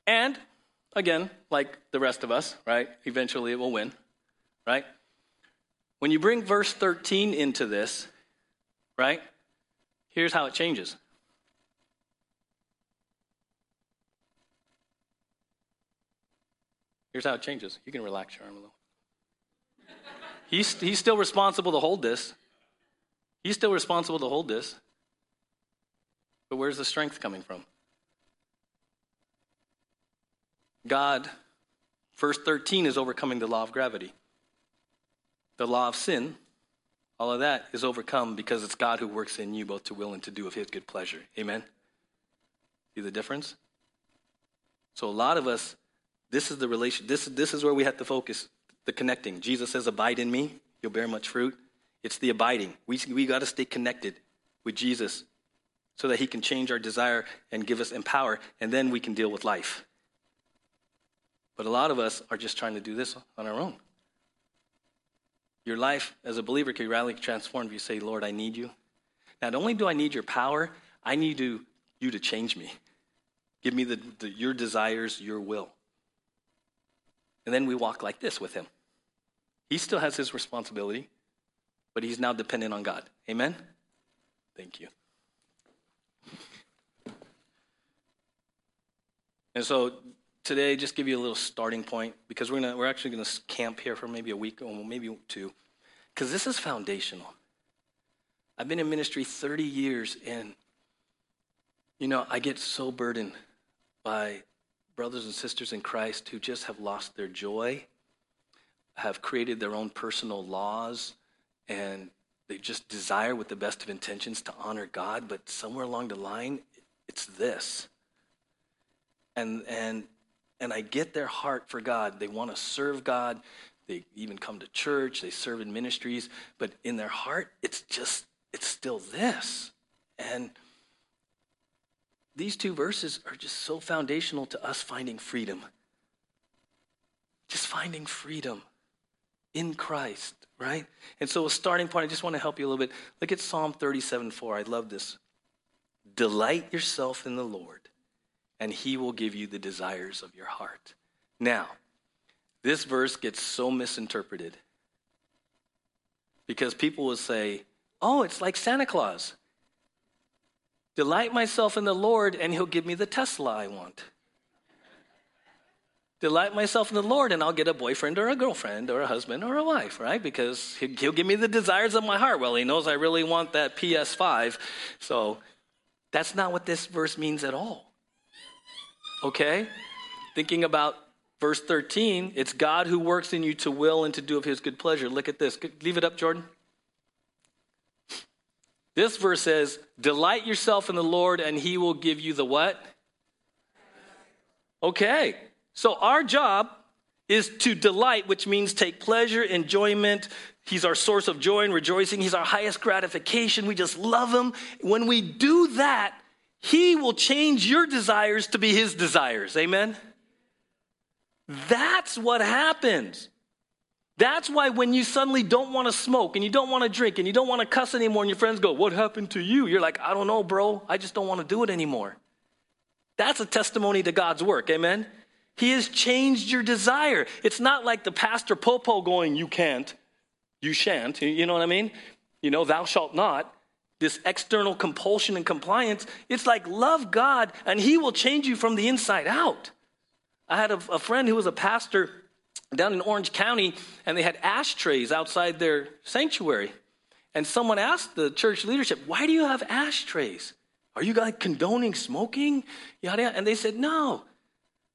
And again, like the rest of us, right? Eventually it will win, right? When you bring verse 13 into this, right? Here's how it changes. Here's how it changes. You can relax your arm a little. He's, he's still responsible to hold this. He's still responsible to hold this. But where's the strength coming from? God, verse 13 is overcoming the law of gravity. The law of sin, all of that is overcome because it's God who works in you both to will and to do of his good pleasure. Amen? See the difference? So a lot of us, this is the relation, this, this is where we have to focus, the connecting. Jesus says, Abide in me, you'll bear much fruit. It's the abiding. We, we got to stay connected with Jesus so that he can change our desire and give us empower, and then we can deal with life. But a lot of us are just trying to do this on our own. Your life as a believer can radically transform if you say, Lord, I need you. Not only do I need your power, I need you, you to change me. Give me the, the, your desires, your will. And then we walk like this with him. He still has his responsibility, but he's now dependent on God. Amen? Thank you. And so today, just give you a little starting point because we're gonna we're actually gonna camp here for maybe a week or maybe two, because this is foundational. I've been in ministry 30 years, and you know I get so burdened by brothers and sisters in Christ who just have lost their joy. have created their own personal laws and they just desire with the best of intentions to honor God, but somewhere along the line, it's this. And, and, and I get their heart for God. They want to serve God. They even come to church. They serve in ministries. But in their heart, it's just, it's still this. And these two verses are just so foundational to us finding freedom. Just finding freedom in Christ, right? And so, a starting point, I just want to help you a little bit. Look at Psalm 37 4. I love this. Delight yourself in the Lord, and he will give you the desires of your heart. Now, this verse gets so misinterpreted because people will say, oh, it's like Santa Claus. Delight myself in the Lord, and he'll give me the Tesla I want delight myself in the Lord and I'll get a boyfriend or a girlfriend or a husband or a wife, right? Because he'll give me the desires of my heart. Well, he knows I really want that PS5. So that's not what this verse means at all. Okay? Thinking about verse 13, it's God who works in you to will and to do of his good pleasure. Look at this. Leave it up, Jordan. This verse says, Delight yourself in the Lord, and he will give you the what? Okay. So our job is to delight, which means take pleasure, enjoyment. He's our source of joy and rejoicing. He's our highest gratification. We just love him. When we do that, he will change your desires to be his desires. Amen? That's what happens. That's why when you suddenly don't want to smoke and you don't want to drink and you don't want to cuss anymore, and your friends go, What happened to you? You're like, I don't know, bro. I just don't want to do it anymore. That's a testimony to God's work. Amen? He has changed your desire. It's not like the pastor popo going, you can't, you shan't. You know what I mean? You know, thou shalt not. This external compulsion and compliance. It's like love God and he will change you from the inside out. I had a, a friend who was a pastor down in Orange County and they had ashtrays outside their sanctuary. And someone asked the church leadership, why do you have ashtrays? Are you guys condoning smoking? Yada, And they said, no.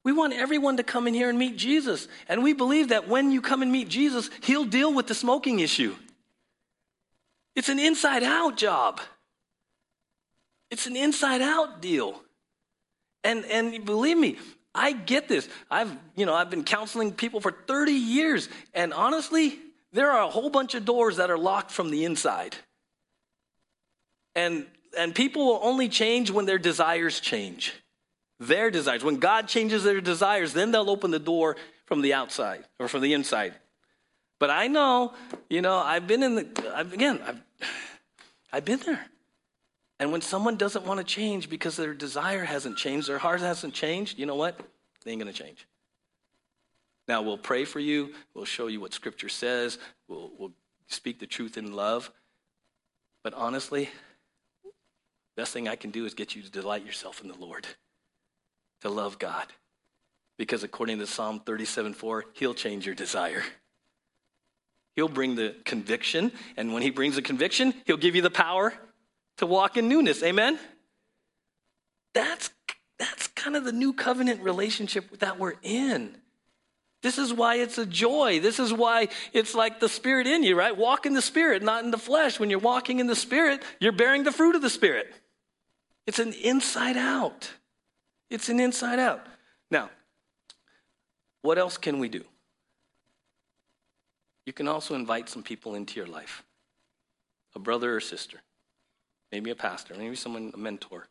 We want everyone to come in here and meet Jesus. And we believe that when you come and meet Jesus, he'll deal with the smoking issue. It's an inside out job. It's an inside out deal. And and believe me, I get this. I've, you know, I've been counseling people for 30 years and honestly, there are a whole bunch of doors that are locked from the inside. And and people will only change when their desires change their desires. When God changes their desires, then they'll open the door from the outside or from the inside. But I know, you know, I've been in the, I've, again, I've, I've been there. And when someone doesn't want to change because their desire hasn't changed, their heart hasn't changed, you know what? They ain't going to change. Now, we'll pray for you. We'll show you what Scripture says. We'll, we'll speak the truth in love. But honestly, best thing I can do is get you to delight yourself in the Lord to love God. Because according to Psalm 37 4, He'll change your desire. He'll bring the conviction, and when He brings the conviction, He'll give you the power to walk in newness. Amen? That's, that's kind of the new covenant relationship that we're in. This is why it's a joy. This is why it's like the Spirit in you, right? Walk in the Spirit, not in the flesh. When you're walking in the Spirit, you're bearing the fruit of the Spirit. It's an inside out. It's an inside out. Now, what else can we do? You can also invite some people into your life a brother or sister, maybe a pastor, maybe someone, a mentor.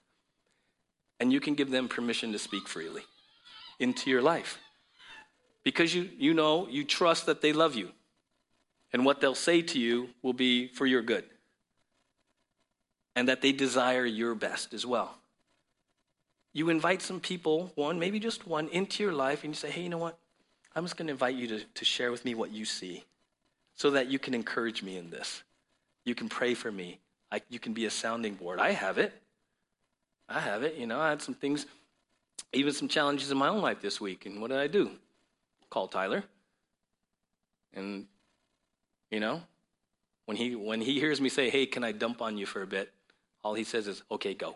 And you can give them permission to speak freely into your life. Because you, you know, you trust that they love you. And what they'll say to you will be for your good. And that they desire your best as well you invite some people, one, maybe just one, into your life, and you say, hey, you know what? I'm just going to invite you to, to share with me what you see so that you can encourage me in this. You can pray for me. I, you can be a sounding board. I have it. I have it. You know, I had some things, even some challenges in my own life this week. And what did I do? Call Tyler. And, you know, when he, when he hears me say, hey, can I dump on you for a bit? All he says is, okay, go.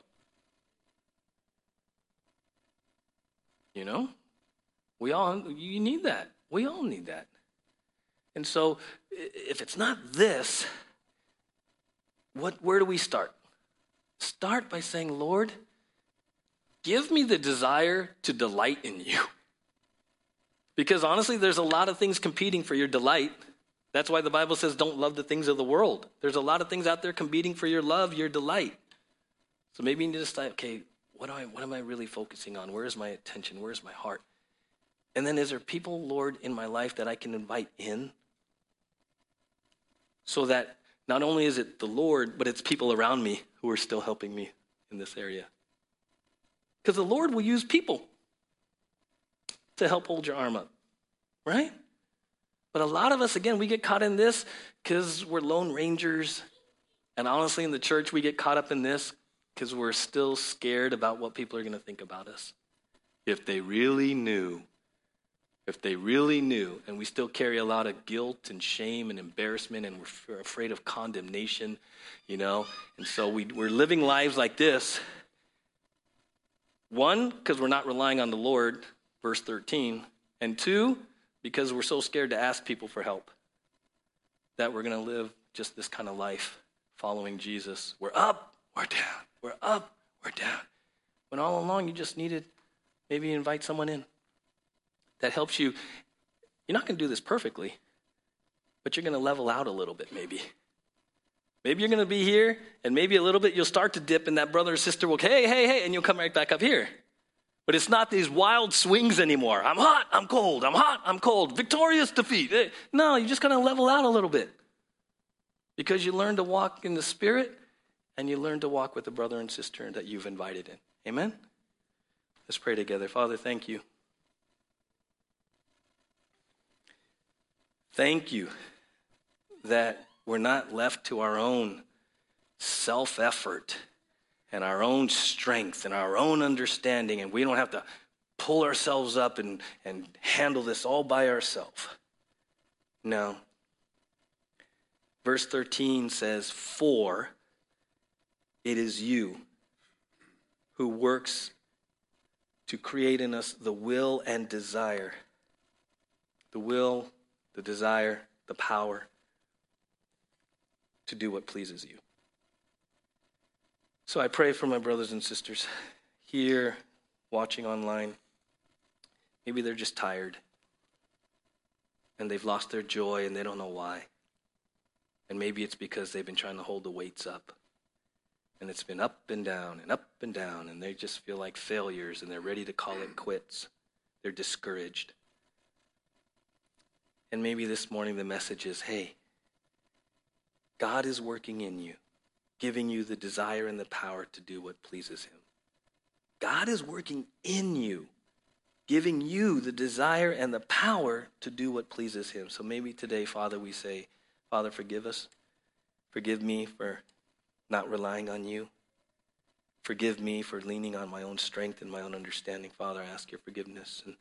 You know? We all, you need that. We all need that. And so if it's not this, what, where do we start? Start by saying, Lord, give me the desire to delight in you. Because honestly, there's a lot of things competing for your delight. That's why the Bible says don't love the things of the world. There's a lot of things out there competing for your love, your delight. So maybe you need to decide, okay, what, do I, what am I really focusing on? Where is my attention? Where is my heart? And then is there people, Lord, in my life that I can invite in? So that not only is it the Lord, but it's people around me who are still helping me in this area. Because the Lord will use people to help hold your arm up, right? But a lot of us, again, we get caught in this because we're lone rangers. And honestly, in the church, we get caught up in this because we're still scared about what people are going to think about us. If they really knew, if they really knew, and we still carry a lot of guilt and shame and embarrassment, and we're afraid of condemnation, you know, and so we, we're living lives like this. One, because we're not relying on the Lord, verse 13, and two, because we're so scared to ask people for help that we're going to live just this kind of life following Jesus. We're up, we're down, we're up, we're down. When all along you just needed maybe invite someone in that helps you. You're not going to do this perfectly, but you're going to level out a little bit maybe. Maybe you're going to be here, and maybe a little bit you'll start to dip, and that brother or sister will, hey, hey, hey, and you'll come right back up here. But it's not these wild swings anymore. I'm hot, I'm cold, I'm hot, I'm cold, victorious defeat. Eh, no, you're just going to level out a little bit because you learn to walk in the Spirit and you learn to walk with the brother and sister that you've invited in. Amen? Let's pray together. Father, thank you. Thank you that we're not left to our own self effort and our own strength and our own understanding, and we don't have to pull ourselves up and, and handle this all by ourselves. No. Verse 13 says, For it is you who works to create in us the will and desire. The will, the desire, the power to do what pleases you. So I pray for my brothers and sisters here, watching online. Maybe they're just tired and they've lost their joy and they don't know why. And maybe it's because they've been trying to hold the weights up. And it's been up and down and up and down, and they just feel like failures and they're ready to call it quits. They're discouraged. And maybe this morning the message is hey, God is working in you giving you the desire and the power to do what pleases Him. God is working in you, giving you the desire and the power to do what pleases Him. So maybe today, Father, we say, Father, forgive us. Forgive me for not relying on you. Forgive me for leaning on my own strength and my own understanding. Father, I ask your forgiveness. And,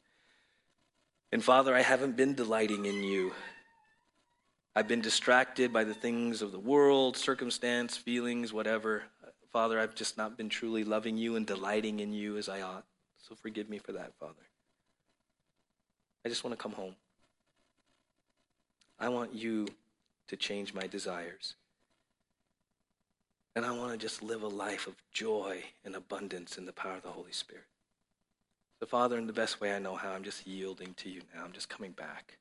and Father, I haven't been delighting in you I've been distracted by the things of the world, circumstance, feelings, whatever. Father, I've just not been truly loving you and delighting in you as I ought. So forgive me for that, Father. I just want to come home. I want you to change my desires. And I want to just live a life of joy and abundance in the power of the Holy Spirit. So, Father, in the best way I know how, I'm just yielding to you now. I'm just coming back.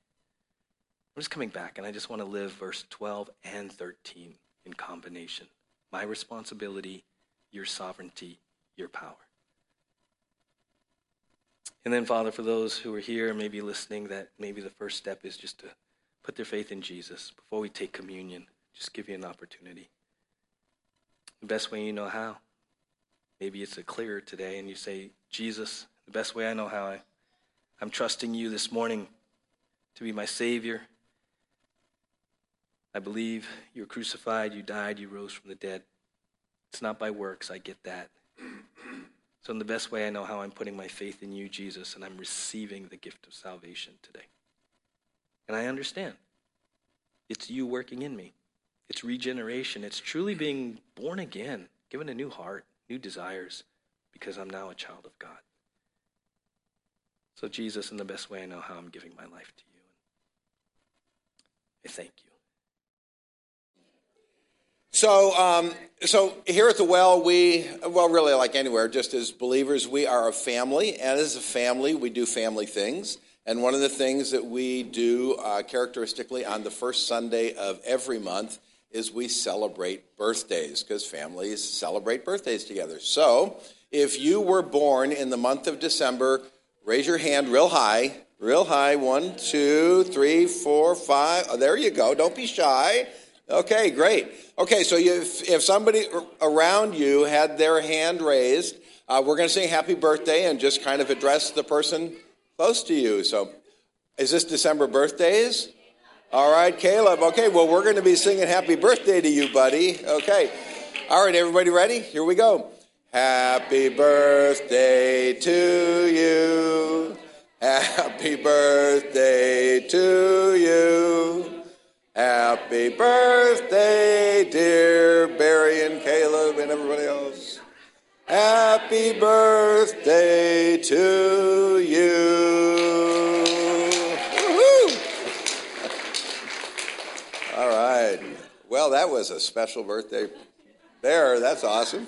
I'm just coming back and I just want to live verse 12 and 13 in combination. My responsibility, your sovereignty, your power. And then, Father, for those who are here maybe listening, that maybe the first step is just to put their faith in Jesus before we take communion. Just give you an opportunity. The best way you know how. Maybe it's a clearer today, and you say, Jesus, the best way I know how, I, I'm trusting you this morning to be my Savior, I believe you were crucified, you died, you rose from the dead. It's not by works, I get that. So, in the best way I know how, I'm putting my faith in you, Jesus, and I'm receiving the gift of salvation today. And I understand. It's you working in me, it's regeneration, it's truly being born again, given a new heart, new desires, because I'm now a child of God. So, Jesus, in the best way I know how, I'm giving my life to you. I thank you. So, um, so here at the well, we well, really like anywhere, just as believers, we are a family, and as a family, we do family things. And one of the things that we do uh, characteristically on the first Sunday of every month is we celebrate birthdays because families celebrate birthdays together. So, if you were born in the month of December, raise your hand real high, real high. One, two, three, four, five. Oh, there you go. Don't be shy. Okay, great. Okay, so you, if, if somebody around you had their hand raised, uh, we're going to sing happy birthday and just kind of address the person close to you. So, is this December birthdays? All right, Caleb. Okay, well, we're going to be singing happy birthday to you, buddy. Okay. All right, everybody ready? Here we go. Happy birthday to you. Happy birthday to you. Happy birthday, dear Barry and Caleb and everybody else. Happy birthday to you. All right. Well, that was a special birthday there. That's awesome.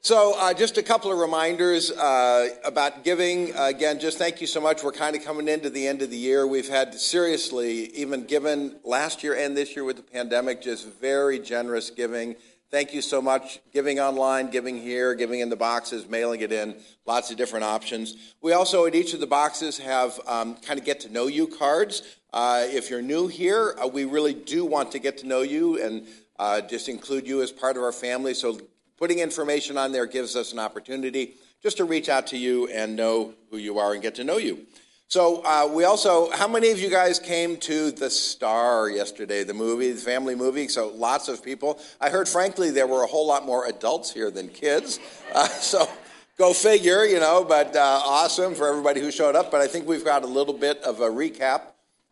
So, uh, just a couple of reminders uh, about giving. Uh, again, just thank you so much. We're kind of coming into the end of the year. We've had, seriously, even given last year and this year with the pandemic, just very generous giving. Thank you so much. Giving online, giving here, giving in the boxes, mailing it in, lots of different options. We also, at each of the boxes, have um, kind of get to know you cards. Uh, if you're new here, uh, we really do want to get to know you and uh, just include you as part of our family. So putting information on there gives us an opportunity just to reach out to you and know who you are and get to know you. So uh, we also, how many of you guys came to The Star yesterday, the movie, the family movie? So lots of people. I heard, frankly, there were a whole lot more adults here than kids. Uh, so go figure, you know, but uh, awesome for everybody who showed up. But I think we've got a little bit of a recap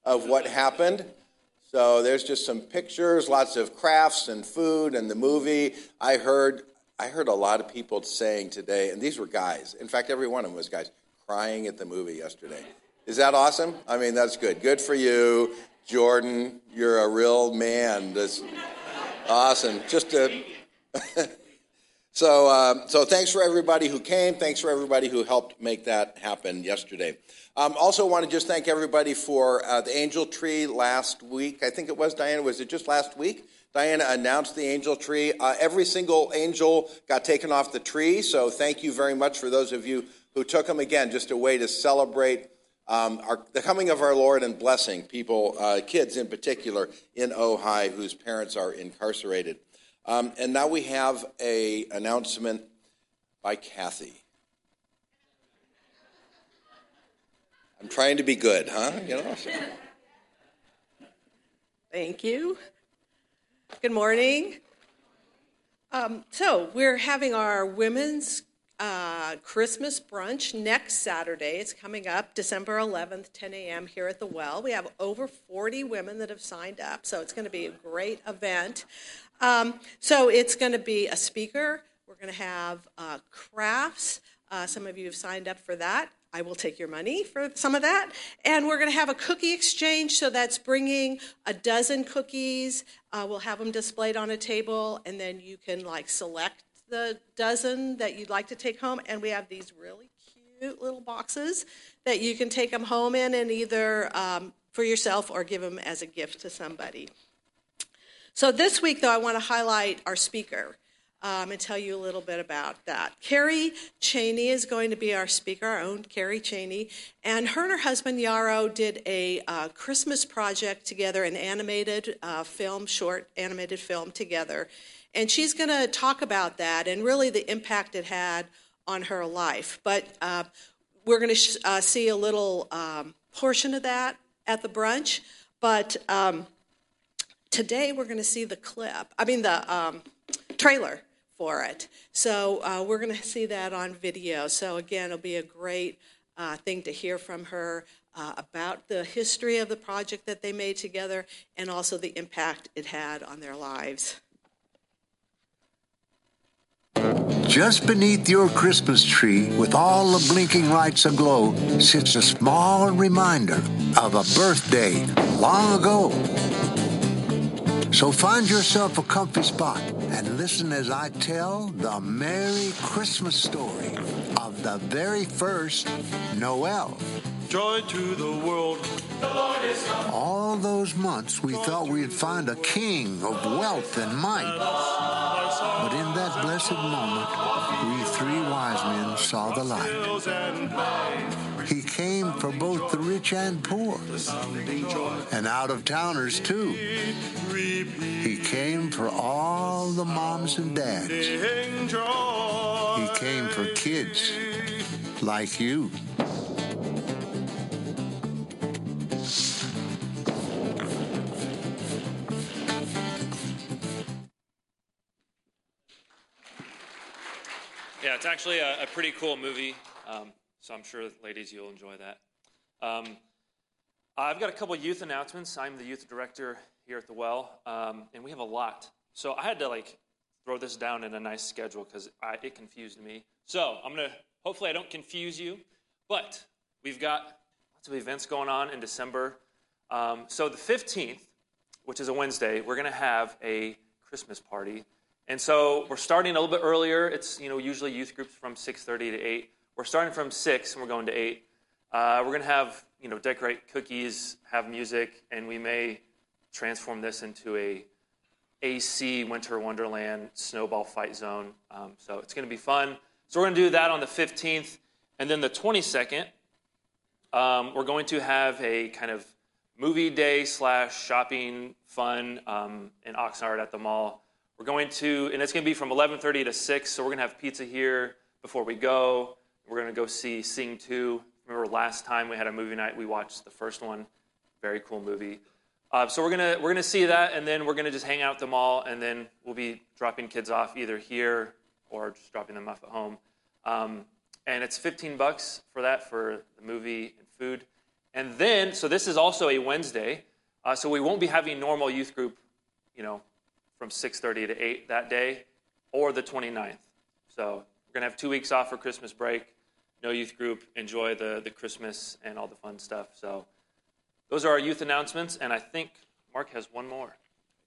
of what happened. So there's just some pictures, lots of crafts and food and the movie. I heard I heard a lot of people saying today, and these were guys. In fact, every one of them was guys crying at the movie yesterday. Is that awesome? I mean, that's good. Good for you, Jordan. You're a real man. That's awesome. Just so, uh, so thanks for everybody who came. Thanks for everybody who helped make that happen yesterday. Um, also, want to just thank everybody for uh, the angel tree last week. I think it was Diana. Was it just last week? Diana announced the angel tree. Uh, every single angel got taken off the tree. So, thank you very much for those of you who took them. Again, just a way to celebrate um, our, the coming of our Lord and blessing people, uh, kids in particular, in Ojai whose parents are incarcerated. Um, and now we have a announcement by Kathy. I'm trying to be good, huh? You know. Thank you. Good morning. Um, so we're having our women's uh, Christmas brunch next Saturday. It's coming up December 11th, 10 a.m. here at the Well. We have over 40 women that have signed up, so it's going to be a great event. Um, so it's going to be a speaker. We're going to have uh, crafts. Uh, some of you have signed up for that. I will take your money for some of that. And we're going to have a cookie exchange. So that's bringing a dozen cookies. Uh, we'll have them displayed on a table, and then you can like select the dozen that you'd like to take home. And we have these really cute little boxes that you can take them home in and either um, for yourself or give them as a gift to somebody. So this week, though, I want to highlight our speaker um, and tell you a little bit about that. Carrie Cheney is going to be our speaker, our own Carrie Cheney. And her and her husband, Yarrow, did a uh, Christmas project together, an animated uh, film, short animated film together. And she's going to talk about that and really the impact it had on her life. But uh, we're going to sh- uh, see a little um, portion of that at the brunch. But um, today we're going to see the clip, I mean, the um, trailer for it. So uh, we're going to see that on video. So again, it'll be a great uh, thing to hear from her uh, about the history of the project that they made together and also the impact it had on their lives. Just beneath your Christmas tree, with all the blinking lights aglow, sits a small reminder of a birthday long ago. So find yourself a comfy spot and listen as I tell the Merry Christmas story of the very first Noel. Joy to the world. The All those months we thought we'd find a king of wealth and might. But in that blessed moment, we three wise men saw the light. He came for both the rich and poor, and out of towners too. He came for all the moms and dads. He came for kids like you. Yeah, it's actually a, a pretty cool movie. Um, so I'm sure, ladies, you'll enjoy that. Um, I've got a couple youth announcements. I'm the youth director here at the Well, um, and we have a lot. So I had to like throw this down in a nice schedule because it confused me. So I'm gonna. Hopefully, I don't confuse you, but we've got lots of events going on in December. Um, so the 15th, which is a Wednesday, we're gonna have a Christmas party. And so we're starting a little bit earlier. It's you know usually youth groups from 6:30 to 8. We're starting from 6 and we're going to 8. Uh, we're going to have you know decorate cookies, have music, and we may transform this into a AC Winter Wonderland snowball fight zone. Um, so it's going to be fun. So we're going to do that on the 15th, and then the 22nd, um, we're going to have a kind of movie day slash shopping fun um, in Oxnard at the mall. We're going to, and it's going to be from 11:30 to 6. So we're going to have pizza here before we go. We're going to go see Sing 2. Remember last time we had a movie night, we watched the first one. Very cool movie. Uh, so we're gonna we're gonna see that, and then we're gonna just hang out at the mall, and then we'll be dropping kids off either here or just dropping them off at home. Um, and it's 15 bucks for that for the movie and food. And then, so this is also a Wednesday, uh, so we won't be having normal youth group, you know, from 6:30 to 8 that day, or the 29th. So we're gonna have two weeks off for Christmas break. No youth group. Enjoy the the Christmas and all the fun stuff. So those are our youth announcements, and I think Mark has one more.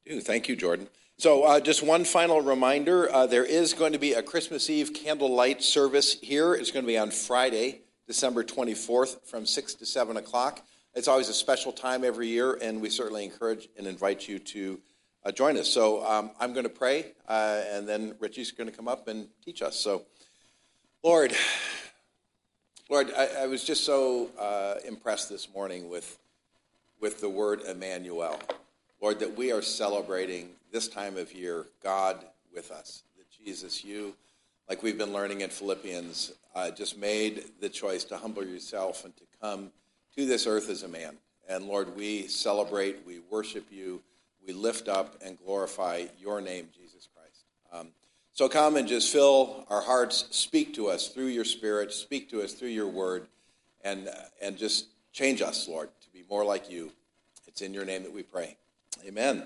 do. Thank you, Jordan. So, uh, just one final reminder uh, there is going to be a Christmas Eve candlelight service here. It's going to be on Friday, December 24th, from 6 to 7 o'clock. It's always a special time every year, and we certainly encourage and invite you to uh, join us. So, um, I'm going to pray, uh, and then Richie's going to come up and teach us. So, Lord, Lord, I, I was just so uh, impressed this morning with with the word Emmanuel. Lord, that we are celebrating this time of year God with us. That Jesus, you, like we've been learning in Philippians, uh, just made the choice to humble yourself and to come to this earth as a man. And Lord, we celebrate, we worship you, we lift up and glorify your name, Jesus Christ. Um, so come and just fill our hearts, speak to us through your Spirit, speak to us through your word, and, uh, and just change us, Lord, to be more like you. It's in your name that we pray. Amen.